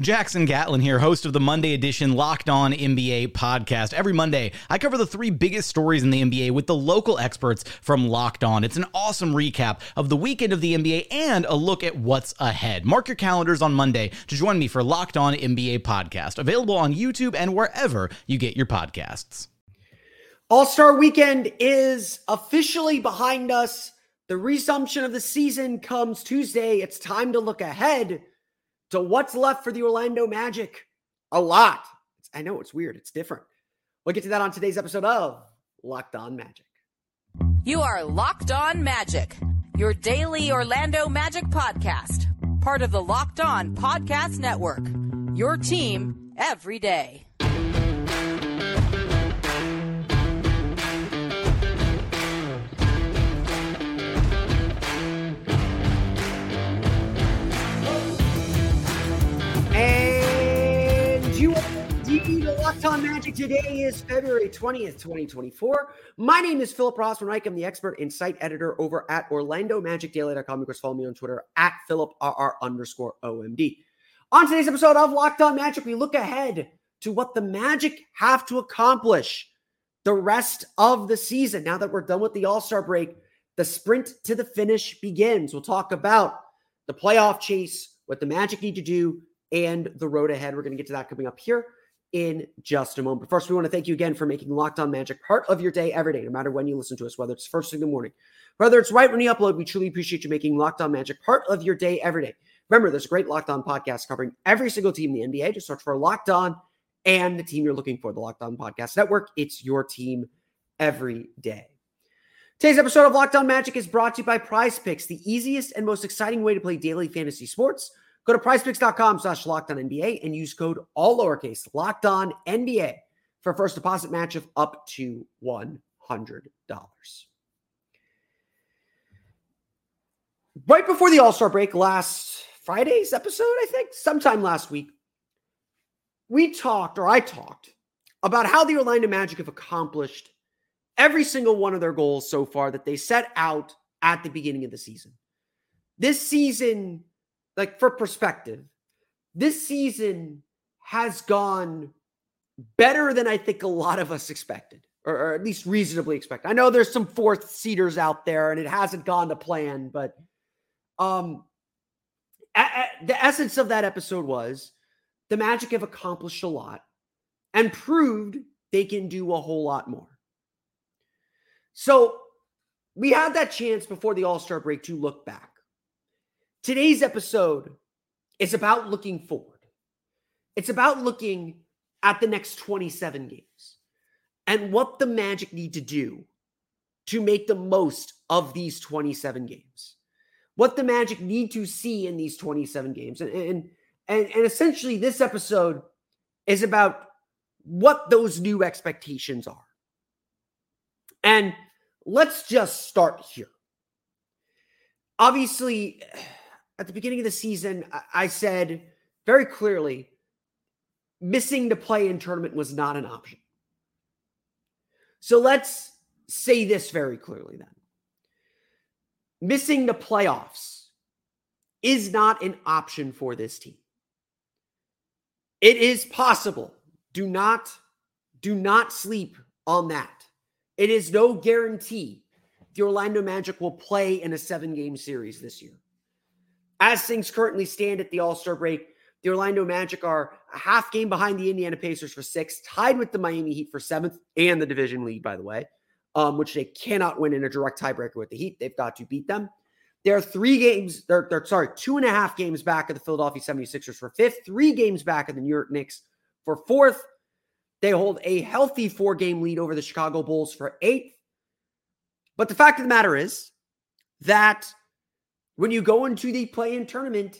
Jackson Gatlin here, host of the Monday edition Locked On NBA podcast. Every Monday, I cover the three biggest stories in the NBA with the local experts from Locked On. It's an awesome recap of the weekend of the NBA and a look at what's ahead. Mark your calendars on Monday to join me for Locked On NBA podcast, available on YouTube and wherever you get your podcasts. All Star Weekend is officially behind us. The resumption of the season comes Tuesday. It's time to look ahead to what's left for the Orlando Magic. A lot. I know it's weird. It's different. We'll get to that on today's episode of Locked On Magic. You are Locked On Magic, your daily Orlando Magic podcast, part of the Locked On Podcast Network. Your team every day. Today is February 20th, 2024. My name is Philip Rossman-Reich. I'm the expert site editor over at OrlandoMagicDaily.com. You can follow me on Twitter at PhilipRR underscore OMD. On today's episode of Locked On Magic, we look ahead to what the Magic have to accomplish the rest of the season. Now that we're done with the All Star break, the sprint to the finish begins. We'll talk about the playoff chase, what the Magic need to do, and the road ahead. We're going to get to that coming up here in just a moment. But first, we want to thank you again for making Locked On Magic part of your day every day, no matter when you listen to us, whether it's first thing in the morning, whether it's right when you upload. We truly appreciate you making Locked On Magic part of your day every day. Remember, there's a great Locked On podcast covering every single team in the NBA. Just search for Locked On and the team you're looking for, the Locked On Podcast Network. It's your team every day. Today's episode of Locked On Magic is brought to you by Prize Picks, the easiest and most exciting way to play daily fantasy sports. Go to prizepicks.com slash locked on NBA and use code all lowercase locked on NBA for first deposit match of up to $100. Right before the All Star break last Friday's episode, I think, sometime last week, we talked, or I talked, about how the Orlando Magic have accomplished every single one of their goals so far that they set out at the beginning of the season. This season, like for perspective, this season has gone better than I think a lot of us expected, or, or at least reasonably expect. I know there's some fourth seeders out there and it hasn't gone to plan, but um, a- a- the essence of that episode was the Magic have accomplished a lot and proved they can do a whole lot more. So we had that chance before the All Star break to look back. Today's episode is about looking forward. It's about looking at the next 27 games and what the Magic need to do to make the most of these 27 games. What the Magic need to see in these 27 games. And and and, and essentially this episode is about what those new expectations are. And let's just start here. Obviously, at the beginning of the season, I said very clearly missing the play in tournament was not an option. So let's say this very clearly then. Missing the playoffs is not an option for this team. It is possible. Do not Do not sleep on that. It is no guarantee the Orlando Magic will play in a seven game series this year. As things currently stand at the All Star break, the Orlando Magic are a half game behind the Indiana Pacers for sixth, tied with the Miami Heat for seventh and the division lead, by the way, um, which they cannot win in a direct tiebreaker with the Heat. They've got to beat them. They're three games, they're, they're sorry, two and a half games back of the Philadelphia 76ers for fifth, three games back of the New York Knicks for fourth. They hold a healthy four game lead over the Chicago Bulls for eighth. But the fact of the matter is that when you go into the play in tournament,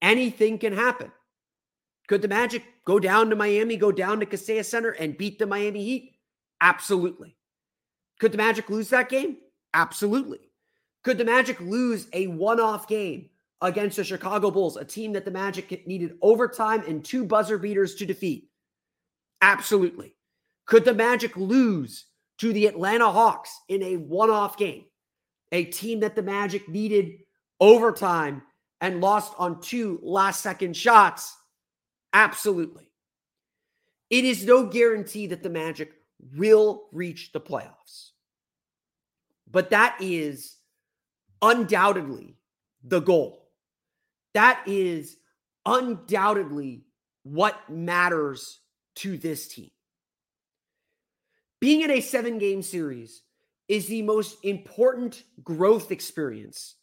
anything can happen. Could the Magic go down to Miami, go down to Kaseya Center and beat the Miami Heat? Absolutely. Could the Magic lose that game? Absolutely. Could the Magic lose a one off game against the Chicago Bulls, a team that the Magic needed overtime and two buzzer beaters to defeat? Absolutely. Could the Magic lose to the Atlanta Hawks in a one off game, a team that the Magic needed overtime and lost on two last second shots? Absolutely. It is no guarantee that the Magic will reach the playoffs. But that is undoubtedly the goal. That is undoubtedly what matters to this team. Being in a seven game series is the most important growth experience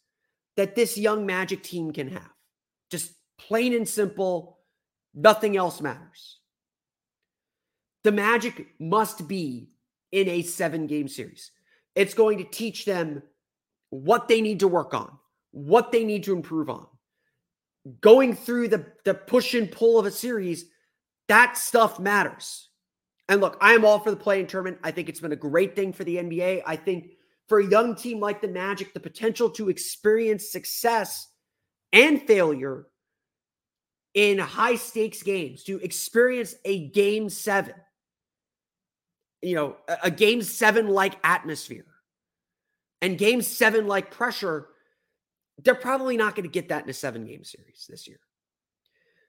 that this young Magic team can have. Just plain and simple, nothing else matters. The Magic must be in a seven game series. It's going to teach them what they need to work on, what they need to improve on. Going through the, the push and pull of a series, that stuff matters. And look, I am all for the play in tournament. I think it's been a great thing for the NBA. I think for a young team like the Magic, the potential to experience success and failure in high stakes games, to experience a game seven, you know, a, game seven like atmosphere and game seven like pressure, they're probably not going to get that in a seven game series this year.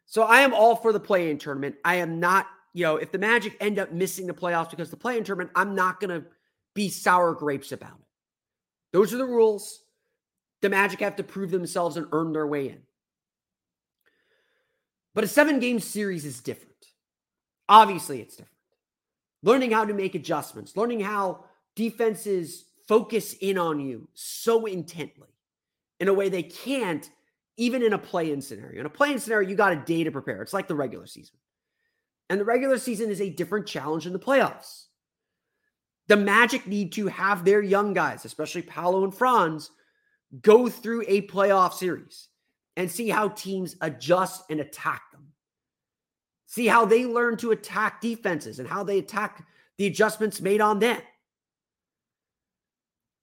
So I am all for the play in tournament. I am not you know, if the Magic end up missing the playoffs because the play in tournament, I'm not going to be sour grapes about it. Those are the rules. The Magic have to prove themselves and earn their way in. But a seven game series is different. Obviously, it's different. Learning how to make adjustments, learning how defenses focus in on you so intently in a way they can't, even in a play in scenario. In a play in scenario, you got a day to prepare. It's like the regular season. And the regular season is a different challenge in the playoffs. The Magic need to have their young guys, especially Paolo and Franz, go through a playoff series and see how teams adjust and attack them. See how they learn to attack defenses and how they attack the adjustments made on them.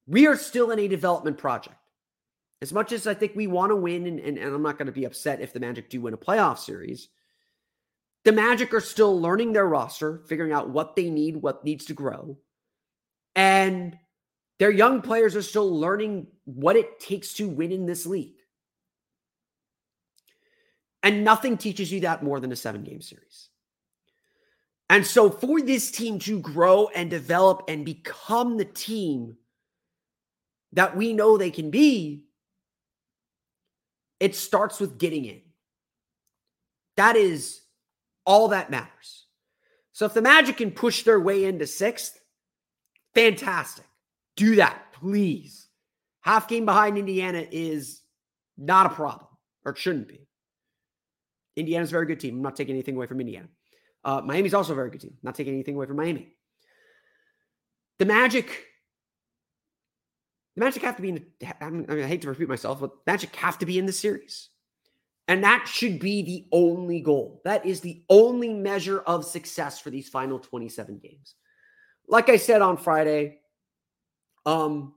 We are still in a development project. As much as I think we want to win, and, and, and I'm not going to be upset if the Magic do win a playoff series the Magic are still learning their roster, figuring out what they need, what needs to grow. And their young players are still learning what it takes to win in this league. And nothing teaches you that more than a seven game series. And so, for this team to grow and develop and become the team that we know they can be, it starts with getting in. That is all that matters. So if the Magic can push their way into sixth, fantastic. Do that, please. Half game behind Indiana is not a problem, or it shouldn't be. Indiana's a very good team. I'm not taking anything away from Indiana. Uh, Miami's also a very good team. Not taking anything away from Miami. The Magic, the Magic have to be in. I, mean, I hate to repeat myself, but Magic have to be in the series. And that should be the only goal. That is the only measure of success for these final 27 games. Like I said on Friday, um,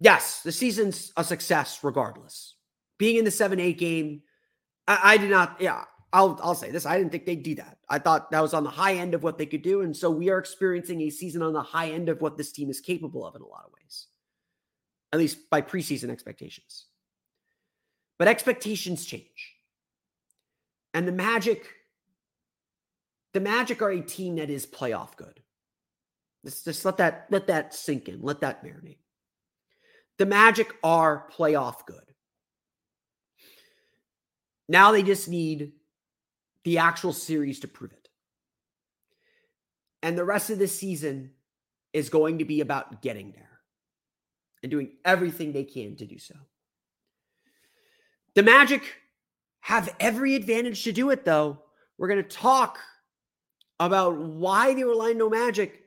yes, the season's a success regardless. Being in the 7 8 game, I, I did not, yeah, I'll, I'll say this. I didn't think they'd do that. I thought that was on the high end of what they could do. And so we are experiencing a season on the high end of what this team is capable of in a lot of ways, at least by preseason expectations. But expectations change. And the Magic the Magic are a team that is playoff good. Let's just let that let that sink in. Let that marinate. The Magic are playoff good. Now they just need the actual series to prove it. And the rest of the season is going to be about getting there and doing everything they can to do so. The Magic have every advantage to do it, though. We're going to talk about why the Orlando Magic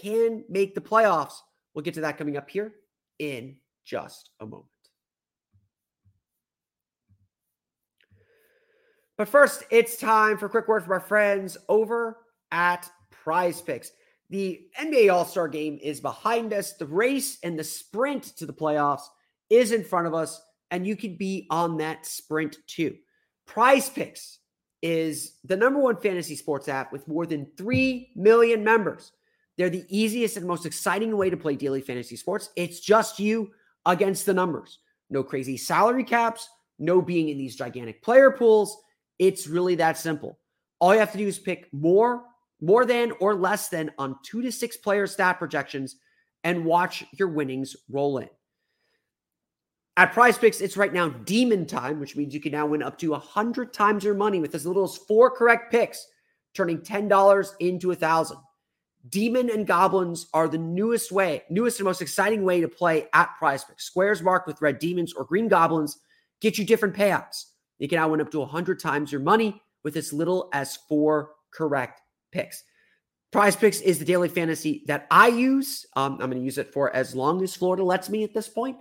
can make the playoffs. We'll get to that coming up here in just a moment. But first, it's time for a quick word from our friends over at Prize Picks. The NBA All Star game is behind us. The race and the sprint to the playoffs is in front of us, and you can be on that sprint too. Prize Picks is the number one fantasy sports app with more than 3 million members. They're the easiest and most exciting way to play daily fantasy sports. It's just you against the numbers. No crazy salary caps, no being in these gigantic player pools. It's really that simple. All you have to do is pick more more than or less than on two to six player stat projections and watch your winnings roll in. At prize picks, it's right now demon time, which means you can now win up to 100 times your money with as little as four correct picks, turning $10 into a thousand. Demon and goblins are the newest way, newest and most exciting way to play at prize picks. Squares marked with red demons or green goblins get you different payouts. You can now win up to 100 times your money with as little as four correct picks. Prize Picks is the daily fantasy that I use. Um, I'm going to use it for as long as Florida lets me at this point.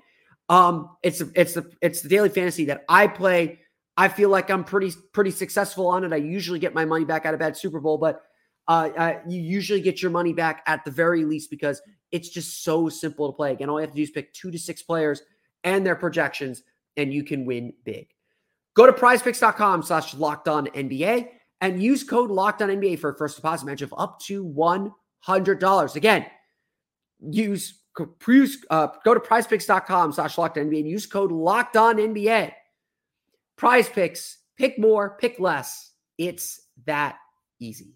Um, it's it's the it's the daily fantasy that I play. I feel like I'm pretty pretty successful on it. I usually get my money back out of bad Super Bowl, but uh, uh, you usually get your money back at the very least because it's just so simple to play. Again, all you have to do is pick two to six players and their projections, and you can win big. Go to prizepicks.com slash locked on NBA and use code locked on NBA for a first deposit match of up to $100. Again, use uh, go to prizepicks.com slash locked on NBA and use code locked on NBA. Prize picks, pick more, pick less. It's that easy.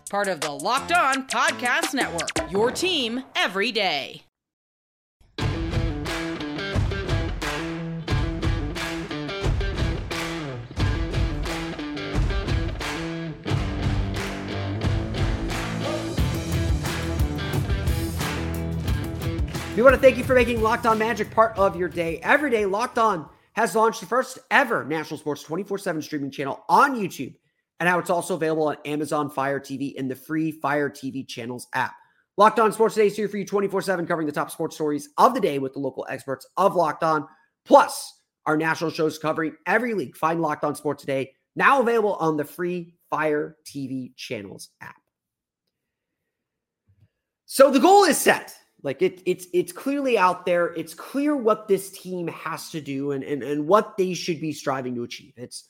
Part of the Locked On Podcast Network, your team every day. We want to thank you for making Locked On Magic part of your day. Every day, Locked On has launched the first ever national sports 24 7 streaming channel on YouTube. And now it's also available on Amazon Fire TV in the free Fire TV channels app. Locked On Sports Today is here for you 24 7, covering the top sports stories of the day with the local experts of Locked On, plus our national shows covering every league. Find Locked On Sports Today, now available on the free Fire TV channels app. So the goal is set. Like it, it's it's clearly out there. It's clear what this team has to do and, and and what they should be striving to achieve. It's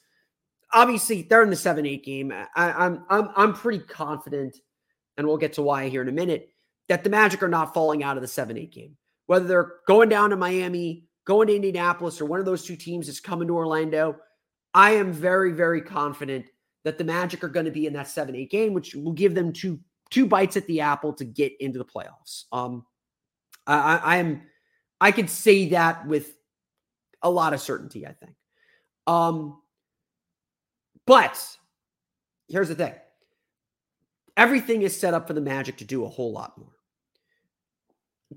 obviously they're in the seven eight game. I, I'm I'm I'm pretty confident, and we'll get to why here in a minute. That the Magic are not falling out of the seven eight game. Whether they're going down to Miami, going to Indianapolis, or one of those two teams is coming to Orlando, I am very very confident that the Magic are going to be in that seven eight game, which will give them two two bites at the apple to get into the playoffs. Um, I, I'm I could say that with a lot of certainty, I think. Um, but here's the thing. Everything is set up for the Magic to do a whole lot more.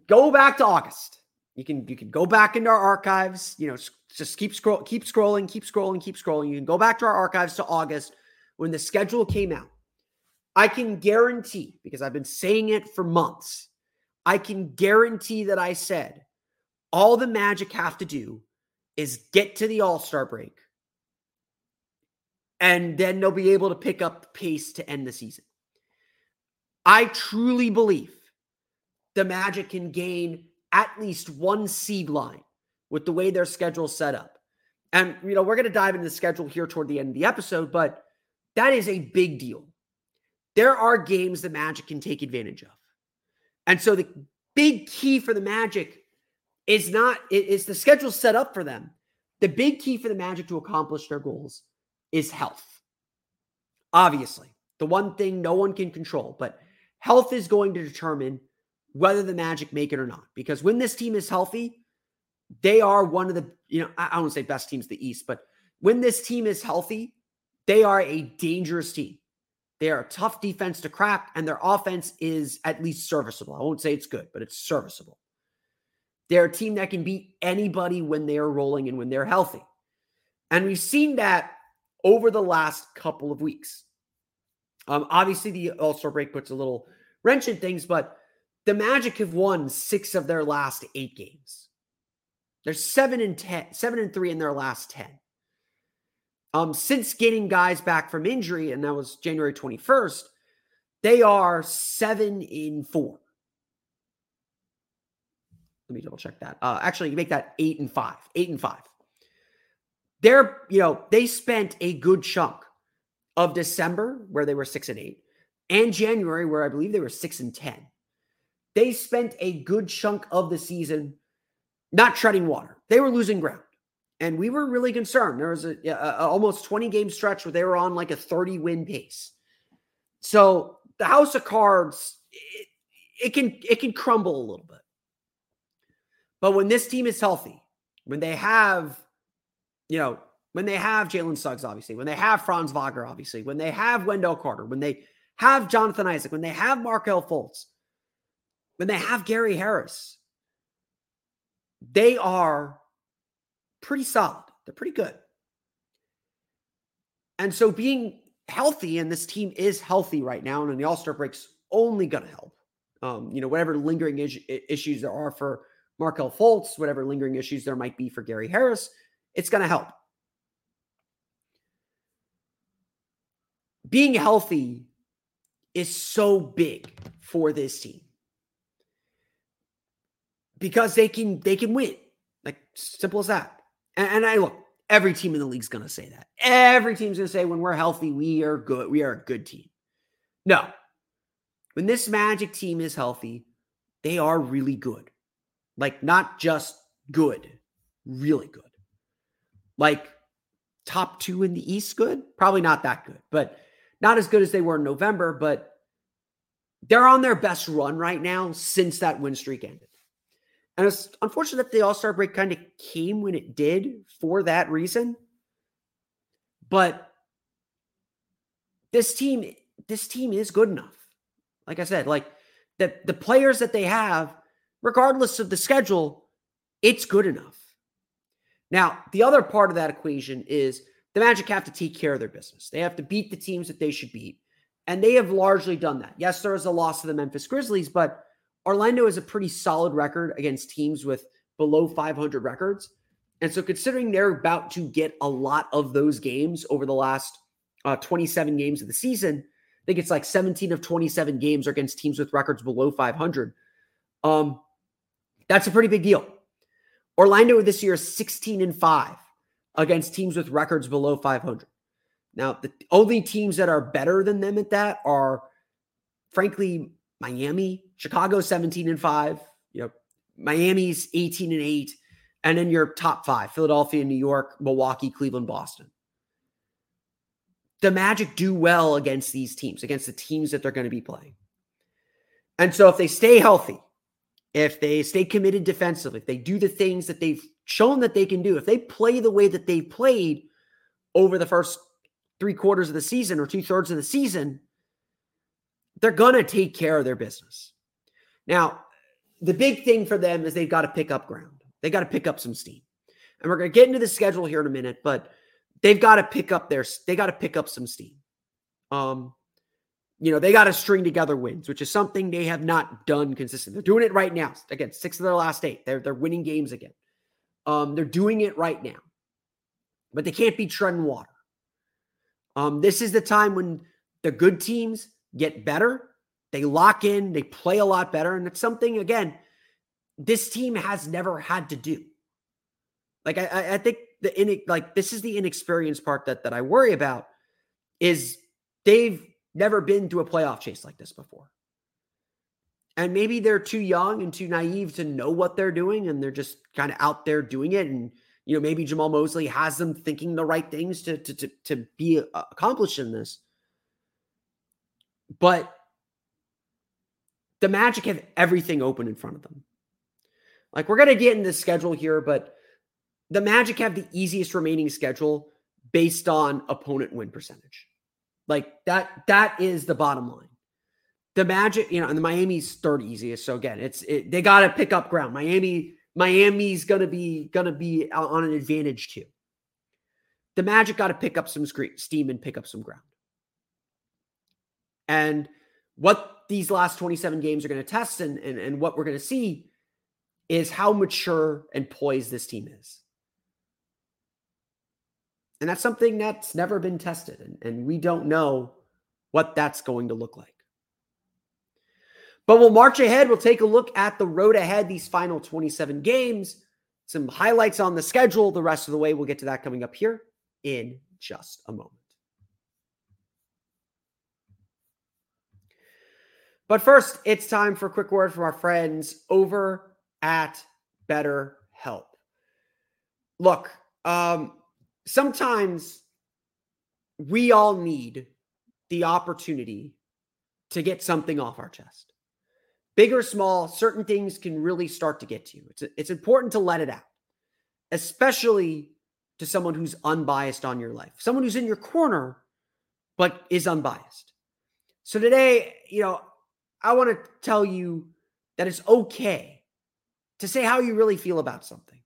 Go back to August. You can you can go back into our archives, you know, just keep scroll keep scrolling, keep scrolling, keep scrolling. You can go back to our archives to August when the schedule came out. I can guarantee because I've been saying it for months I can guarantee that I said all the Magic have to do is get to the All Star break, and then they'll be able to pick up pace to end the season. I truly believe the Magic can gain at least one seed line with the way their schedule set up. And, you know, we're going to dive into the schedule here toward the end of the episode, but that is a big deal. There are games the Magic can take advantage of. And so the big key for the Magic is not, is the schedule set up for them. The big key for the Magic to accomplish their goals is health. Obviously, the one thing no one can control, but health is going to determine whether the Magic make it or not. Because when this team is healthy, they are one of the, you know, I, won't say best teams the East, but when this team is healthy, they are a dangerous team. They are a tough defense to crack, and their offense is at least serviceable. I won't say it's good, but it's serviceable. They're a team that can beat anybody when they are rolling and when they're healthy. And we've seen that over the last couple of weeks. Um, obviously, the All Star break puts a little wrench in things, but the Magic have won six of their last eight games. They're seven and ten, seven and three in their last 10. Um, since getting guys back from injury, and that was January 21st, they are seven in four. Let me double check that. Uh, actually, you make that eight and five. Eight and five. They're, you know, they spent a good chunk of December where they were six and eight, and January where I believe they were six and ten. They spent a good chunk of the season not treading water. They were losing ground. And we were really concerned. There was a, a, a almost 20 game stretch where they were on like a 30 win pace. So the house of cards, it, it can it can crumble a little bit. But when this team is healthy, when they have, you know, when they have Jalen Suggs, obviously, when they have Franz Wagner, obviously, when they have Wendell Carter, when they have Jonathan Isaac, when they have Markelle Fultz, when they have Gary Harris, they are pretty solid. They're pretty good. And so being healthy, and this team is healthy right now, and the All Star break's only going to help. Um, you know, whatever lingering is- issues there are for Markelle Fultz, whatever lingering issues there might be for Gary Harris, it's going to help. Being healthy is so big for this team because they can they can win. Like simple as that. And, and I look, every team in the league's gonna say that. Every team's gonna say when we're healthy, we are good. We are a good team. No. When this Magic team is healthy, they are really good. Like not just good, really good. Like top two in the East, good. Probably not that good, but not as good as they were in November. But they're on their best run right now since that win streak ended. And it's unfortunate that the All Star break kind of came when it did for that reason. But this team, this team is good enough. Like I said, like the, the players that they have, regardless of the schedule, it's good enough. Now, the other part of that equation is the Magic have to take care of their business. They have to beat the teams that they should beat. And they have largely done that. Yes, there is a loss to the Memphis Grizzlies, but Orlando has a pretty solid record against teams with below 500 records. And so, considering they're about to get a lot of those games over the last uh, 27 games of the season, I think it's like 17 of 27 games are against teams with records below 500. Um, that's a pretty big deal. Orlando this year is 16 and 5 against teams with records below 500. Now, the only teams that are better than them at that are, frankly, Miami, Chicago 17 and 5, you know, Miami's 18 and 8, and then your top 5, Philadelphia, New York, Milwaukee, Cleveland, Boston. The Magic do well against these teams, against the teams that they're going to be playing. And so if they stay healthy, if they stay committed defensively, if they do the things that they've shown that they can do, if they play the way that they've played over the first three quarters of the season or two thirds of the season, they're going to take care of their business. Now, the big thing for them is they've got to pick up ground. They got to pick up some steam. And we're going to get into the schedule here in a minute, but they've got to pick up their they got to pick up some steam. Um you know, they got to string together wins, which is something they have not done consistently. They're doing it right now. Again, 6 of their last 8. They're they're winning games again. Um they're doing it right now. But they can't be treading water. Um this is the time when the good teams get better They lock in, they play a lot better. And it's something, again, this team has never had to do. Like, I, I think the in like this is the inexperienced part that that I worry about is they've never been to a playoff chase like this before. And maybe they're too young and too naive to know what they're doing and they're just kind of out there doing it and you know maybe Jamahl Mosley has them thinking the right things to to to, to be accomplished in this. But the Magic have everything open in front of them. Like we're going to get in the schedule here but the Magic have the easiest remaining schedule based on opponent win percentage. Like that that is the bottom line. The Magic, you know, and the Miami's third easiest. So again, it's it, they got to pick up ground. Miami Miami's going to be going to be on an advantage too. The Magic got to pick up some steam and pick up some ground. And what these last 27 games are going to test and, and, and what we're going to see is how mature and poised this team is. And that's something that's never been tested. And, and we don't know what that's going to look like. But we'll march ahead. We'll take a look at the road ahead, these final 27 games, some highlights on the schedule the rest of the way. We'll get to that coming up here in just a moment. But first, it's time for a quick word from our friends over at BetterHelp. Look, um, sometimes we all need the opportunity to get something off our chest. Big or small, certain things can really start to get to you. It's, it's important to let it out, especially to someone who's unbiased on your life, someone who's in your corner, but is unbiased. So today, you know, I want to tell you that it's okay to say how you really feel about something.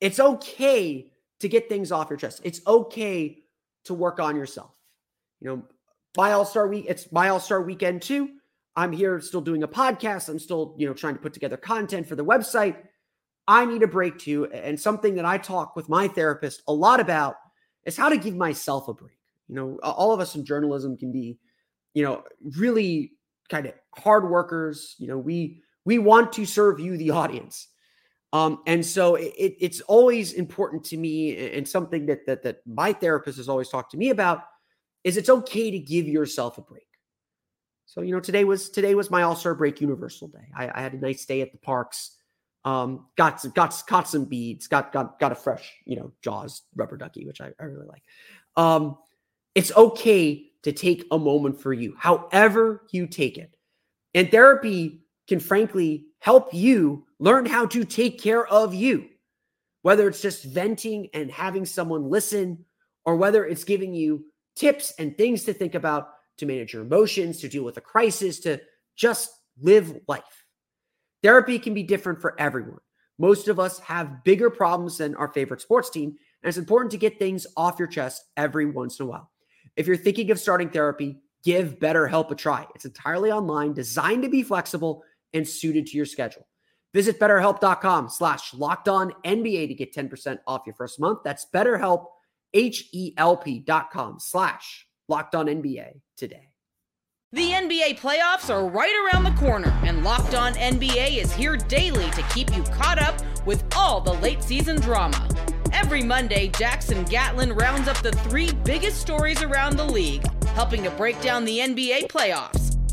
It's okay to get things off your chest. It's okay to work on yourself. You know, my All Star week, it's my All Star weekend too. I'm here still doing a podcast. I'm still, you know, trying to put together content for the website. I need a break too. And something that I talk with my therapist a lot about is how to give myself a break. You know, all of us in journalism can be, you know, really kind of hard workers. You know, we we want to serve you, the audience. Um, and so it, it's always important to me, and something that, that that my therapist has always talked to me about is it's okay to give yourself a break. So you know, today was today was my All Star Break Universal Day. I, I, had a nice day at the parks. Um, got some, got caught some beads. Got got got a fresh you know Jaws rubber ducky, which I, I really like. Um, it's okay to take a moment for you, however you take it. And therapy can frankly help you learn how to take care of you, whether it's just venting and having someone listen, or whether it's giving you tips and things to think about to manage your emotions, to deal with a crisis, to just live life. Therapy can be different for everyone. Most of us have bigger problems than our favorite sports team, and it's important to get things off your chest every once in a while. If you're thinking of starting therapy, give BetterHelp a try. It's entirely online, designed to be flexible and suited to your schedule. Visit betterhelp.com slash locked on NBA to get 10% off your first month. That's betterhelp, H-E-L-P dot com slash locked on NBA today. The NBA playoffs are right around the corner, and Locked On NBA is here daily to keep you caught up with all the late season drama. Every Monday, Jackson Gatlin rounds up the three biggest stories around the league, helping to break down the NBA playoffs.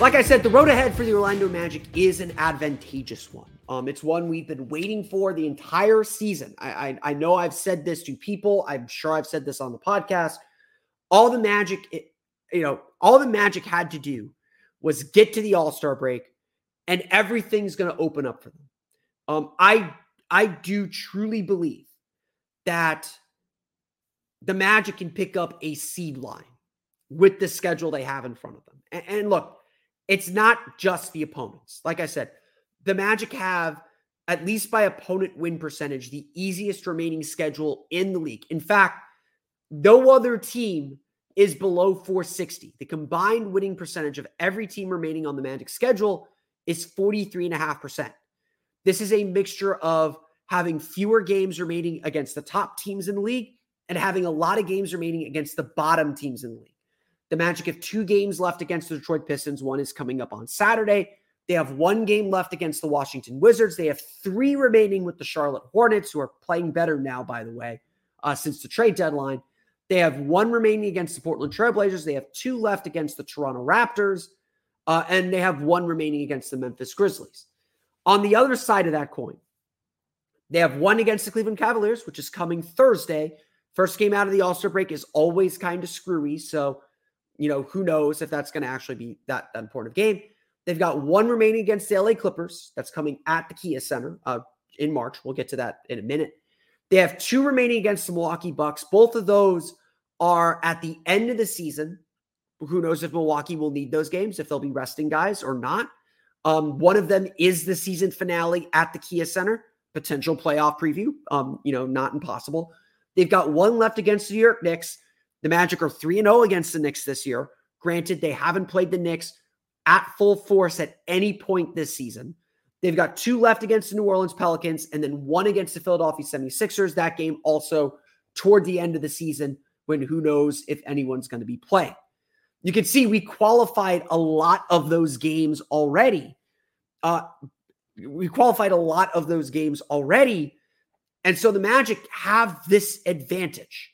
Like I said, the road ahead for the Orlando Magic is an advantageous one. Um, it's one we've been waiting for the entire season. I, I, I know I've said this to people. I'm sure I've said this on the podcast. All the Magic, it, you know, all the Magic had to do was get to the All Star break, and everything's going to open up for them. Um, I I do truly believe that the Magic can pick up a seed line with the schedule they have in front of them. And, and look, it's not just the opponents. Like I said, the Magic have, at least by opponent win percentage, the easiest remaining schedule in the league. In fact, no other team is below 460. The combined winning percentage of every team remaining on the Magic schedule is 43.5%. This is a mixture of having fewer games remaining against the top teams in the league and having a lot of games remaining against the bottom teams in the league. The Magic have two games left against the Detroit Pistons. One is coming up on Saturday. They have one game left against the Washington Wizards. They have three remaining with the Charlotte Hornets, who are playing better now, by the way, uh, since the trade deadline. They have one remaining against the Portland Trailblazers. They have two left against the Toronto Raptors. Uh, and they have one remaining against the Memphis Grizzlies. On the other side of that coin, they have one against the Cleveland Cavaliers, which is coming Thursday. First game out of the All Star break is always kind of screwy. So, you know, who knows if that's going to actually be that, that important game. They've got one remaining against the LA Clippers. That's coming at the Kia Center uh, in March. We'll get to that in a minute. They have two remaining against the Milwaukee Bucks. Both of those are at the end of the season. Who knows if Milwaukee will need those games, if they'll be resting guys or not. Um, one of them is the season finale at the Kia Center, potential playoff preview. Um, you know, not impossible. They've got one left against the New York Knicks. The Magic are 3 0 against the Knicks this year. Granted, they haven't played the Knicks at full force at any point this season. They've got two left against the New Orleans Pelicans and then one against the Philadelphia 76ers. That game also toward the end of the season when who knows if anyone's going to be playing. You can see we qualified a lot of those games already. Uh, we qualified a lot of those games already. And so the Magic have this advantage.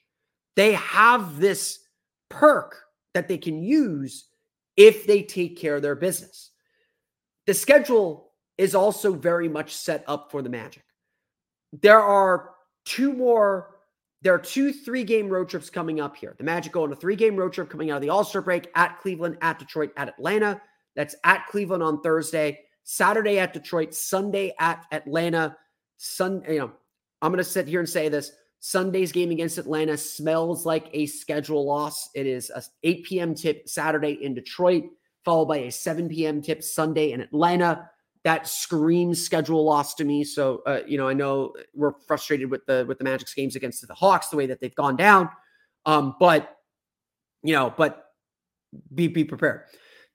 They have this perk that they can use if they take care of their business. The schedule is also very much set up for the Magic. There are two more there are two three game road trips coming up here. The Magic go on a three game road trip coming out of the All Star break at Cleveland, at Detroit, at Atlanta. That's at Cleveland on Thursday, Saturday at Detroit, Sunday at Atlanta. Sun, you know, I'm going to sit here and say this. Sunday's game against Atlanta smells like a schedule loss. It is a 8 p.m. tip Saturday in Detroit, followed by a 7 p.m. tip Sunday in Atlanta that screams schedule loss to me. So uh, you know, I know we're frustrated with the with the Magic's games against the Hawks the way that they've gone down. Um, but you know, but be be prepared.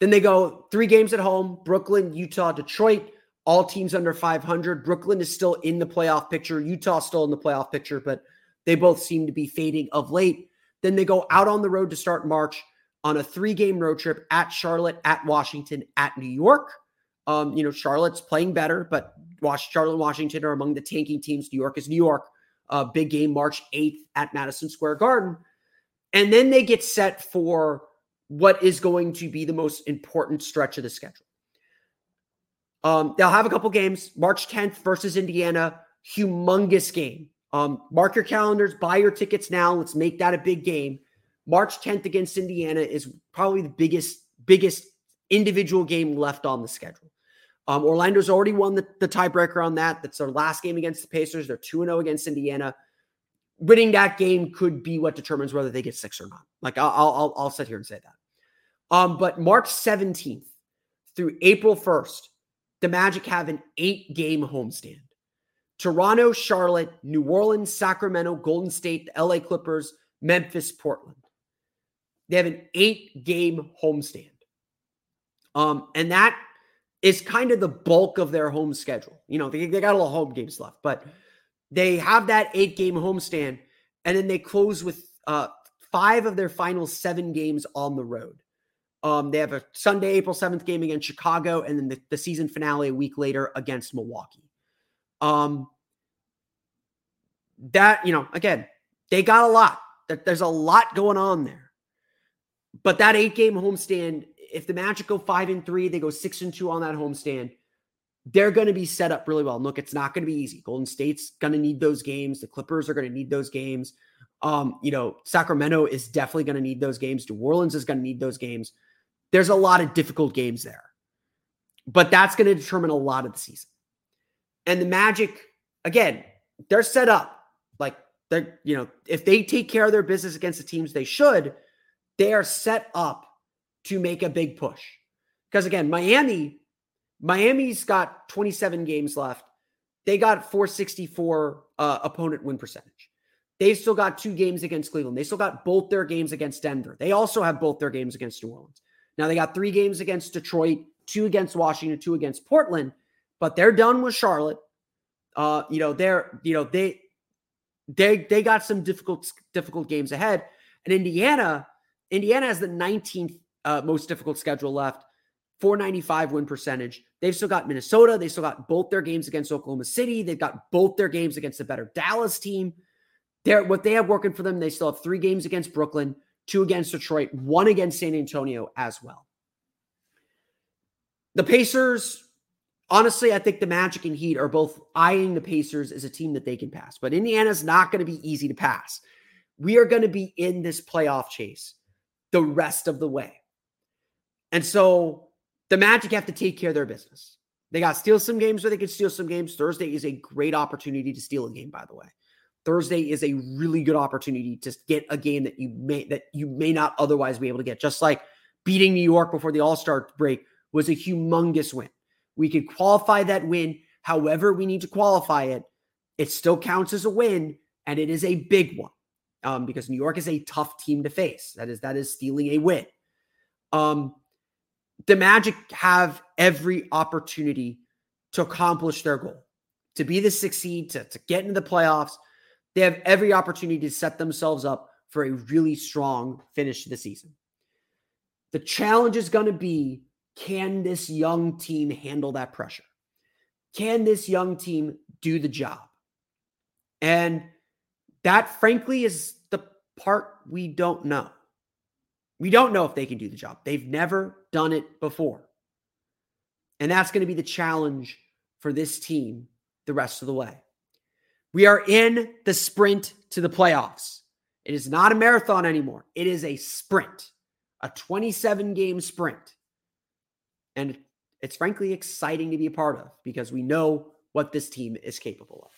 Then they go three games at home: Brooklyn, Utah, Detroit. All teams under 500. Brooklyn is still in the playoff picture. Utah still in the playoff picture, but they both seem to be fading of late. Then they go out on the road to start March on a three game road trip at Charlotte, at Washington, at New York. Um, you know, Charlotte's playing better, but Charlotte and Washington are among the tanking teams. New York is New York. Uh, big game March 8th at Madison Square Garden. And then they get set for what is going to be the most important stretch of the schedule. Um, they'll have a couple games. March 10th versus Indiana, humongous game. Um, mark your calendars, buy your tickets now. Let's make that a big game. March 10th against Indiana is probably the biggest, biggest individual game left on the schedule. Um, Orlando's already won the, the tiebreaker on that. That's their last game against the Pacers. They're 2 0 against Indiana. Winning that game could be what determines whether they get six or not. Like, I'll, I'll, I'll sit here and say that. Um, but March 17th through April 1st, the Magic have an eight game homestand. Toronto, Charlotte, New Orleans, Sacramento, Golden State, the LA Clippers, Memphis, Portland. They have an eight game homestand. Um, and that is kind of the bulk of their home schedule. You know, they, they got a lot of home games left, but they have that eight game homestand, and then they close with uh, five of their final seven games on the road. Um, they have a Sunday, April 7th game against Chicago, and then the, the season finale a week later against Milwaukee. Um, that, you know, again, they got a lot. There's a lot going on there. But that eight game homestand if the Magic go five and three, they go six and two on that homestand. They're going to be set up really well. look, it's not going to be easy. Golden State's going to need those games. The Clippers are going to need those games. Um, you know, Sacramento is definitely going to need those games. New Orleans is going to need those games. There's a lot of difficult games there, but that's going to determine a lot of the season. And the Magic, again, they're set up like they're, you know, if they take care of their business against the teams they should, they are set up to make a big push. Because again, Miami, Miami's got 27 games left. They got 464 uh, opponent win percentage. They've still got two games against Cleveland. They still got both their games against Denver. They also have both their games against New Orleans. Now they got three games against Detroit, two against Washington, two against Portland, but they're done with Charlotte. Uh, you know, they're, you know, they they they got some difficult difficult games ahead. And Indiana, Indiana has the 19th uh, most difficult schedule left. 495 win percentage. They've still got Minnesota. They still got both their games against Oklahoma City. They've got both their games against the better Dallas team. They're what they have working for them. They still have three games against Brooklyn, two against Detroit, one against San Antonio as well. The Pacers, honestly, I think the Magic and Heat are both eyeing the Pacers as a team that they can pass, but Indiana's not going to be easy to pass. We are going to be in this playoff chase the rest of the way. And so the Magic have to take care of their business. They got steal some games where they can steal some games. Thursday is a great opportunity to steal a game, by the way. Thursday is a really good opportunity to get a game that you may that you may not otherwise be able to get. Just like beating New York before the All-Star break was a humongous win. We could qualify that win however we need to qualify it. It still counts as a win, and it is a big one um, because New York is a tough team to face. That is that is stealing a win. Um, the Magic have every opportunity to accomplish their goal, to be the sixth seed, to, to get into the playoffs. They have every opportunity to set themselves up for a really strong finish to the season. The challenge is going to be can this young team handle that pressure? Can this young team do the job? And that, frankly, is the part we don't know. We don't know if they can do the job. They've never done it before. And that's going to be the challenge for this team the rest of the way. We are in the sprint to the playoffs. It is not a marathon anymore. It is a sprint, a 27 game sprint. And it's frankly exciting to be a part of because we know what this team is capable of.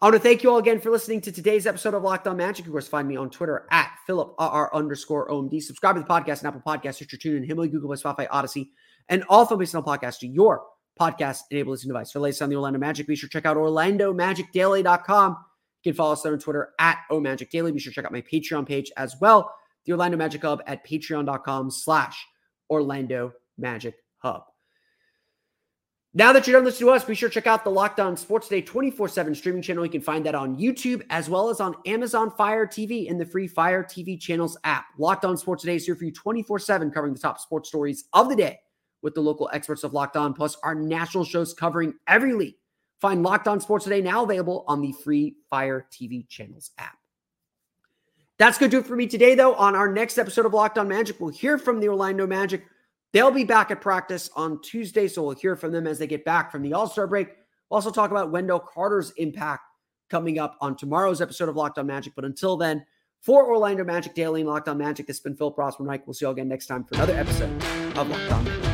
I want to thank you all again for listening to today's episode of Locked On Magic. Of course, find me on Twitter at Philip underscore OMD. Subscribe to the podcast and Apple Podcasts, Stitcher, TuneIn, Himalaya, Google Play, Spotify, Audacy, and all Philip Based podcast to your podcast enabled listening device. For latest on the Orlando Magic, be sure to check out OrlandoMagicDaily.com. You can follow us there on Twitter at OMagicDaily. Be sure to check out my Patreon page as well, the Orlando Magic Hub at patreon.com slash Orlando Magic Hub. Now that you're done listening to us, be sure to check out the Locked On Sports Today 24 7 streaming channel. You can find that on YouTube as well as on Amazon Fire TV in the free Fire TV channels app. Locked On Sports Today is here for you 24 7, covering the top sports stories of the day with the local experts of Locked On, plus our national shows covering every league. Find Locked On Sports Today now available on the free Fire TV channels app. That's going to do it for me today, though. On our next episode of Locked On Magic, we'll hear from the Orlando Magic They'll be back at practice on Tuesday, so we'll hear from them as they get back from the All Star break. We'll also talk about Wendell Carter's impact coming up on tomorrow's episode of Locked On Magic. But until then, for Orlando Magic Daily and Locked On Magic, this has been Phil Rossman-Reich. We'll see you all again next time for another episode of Locked On Magic.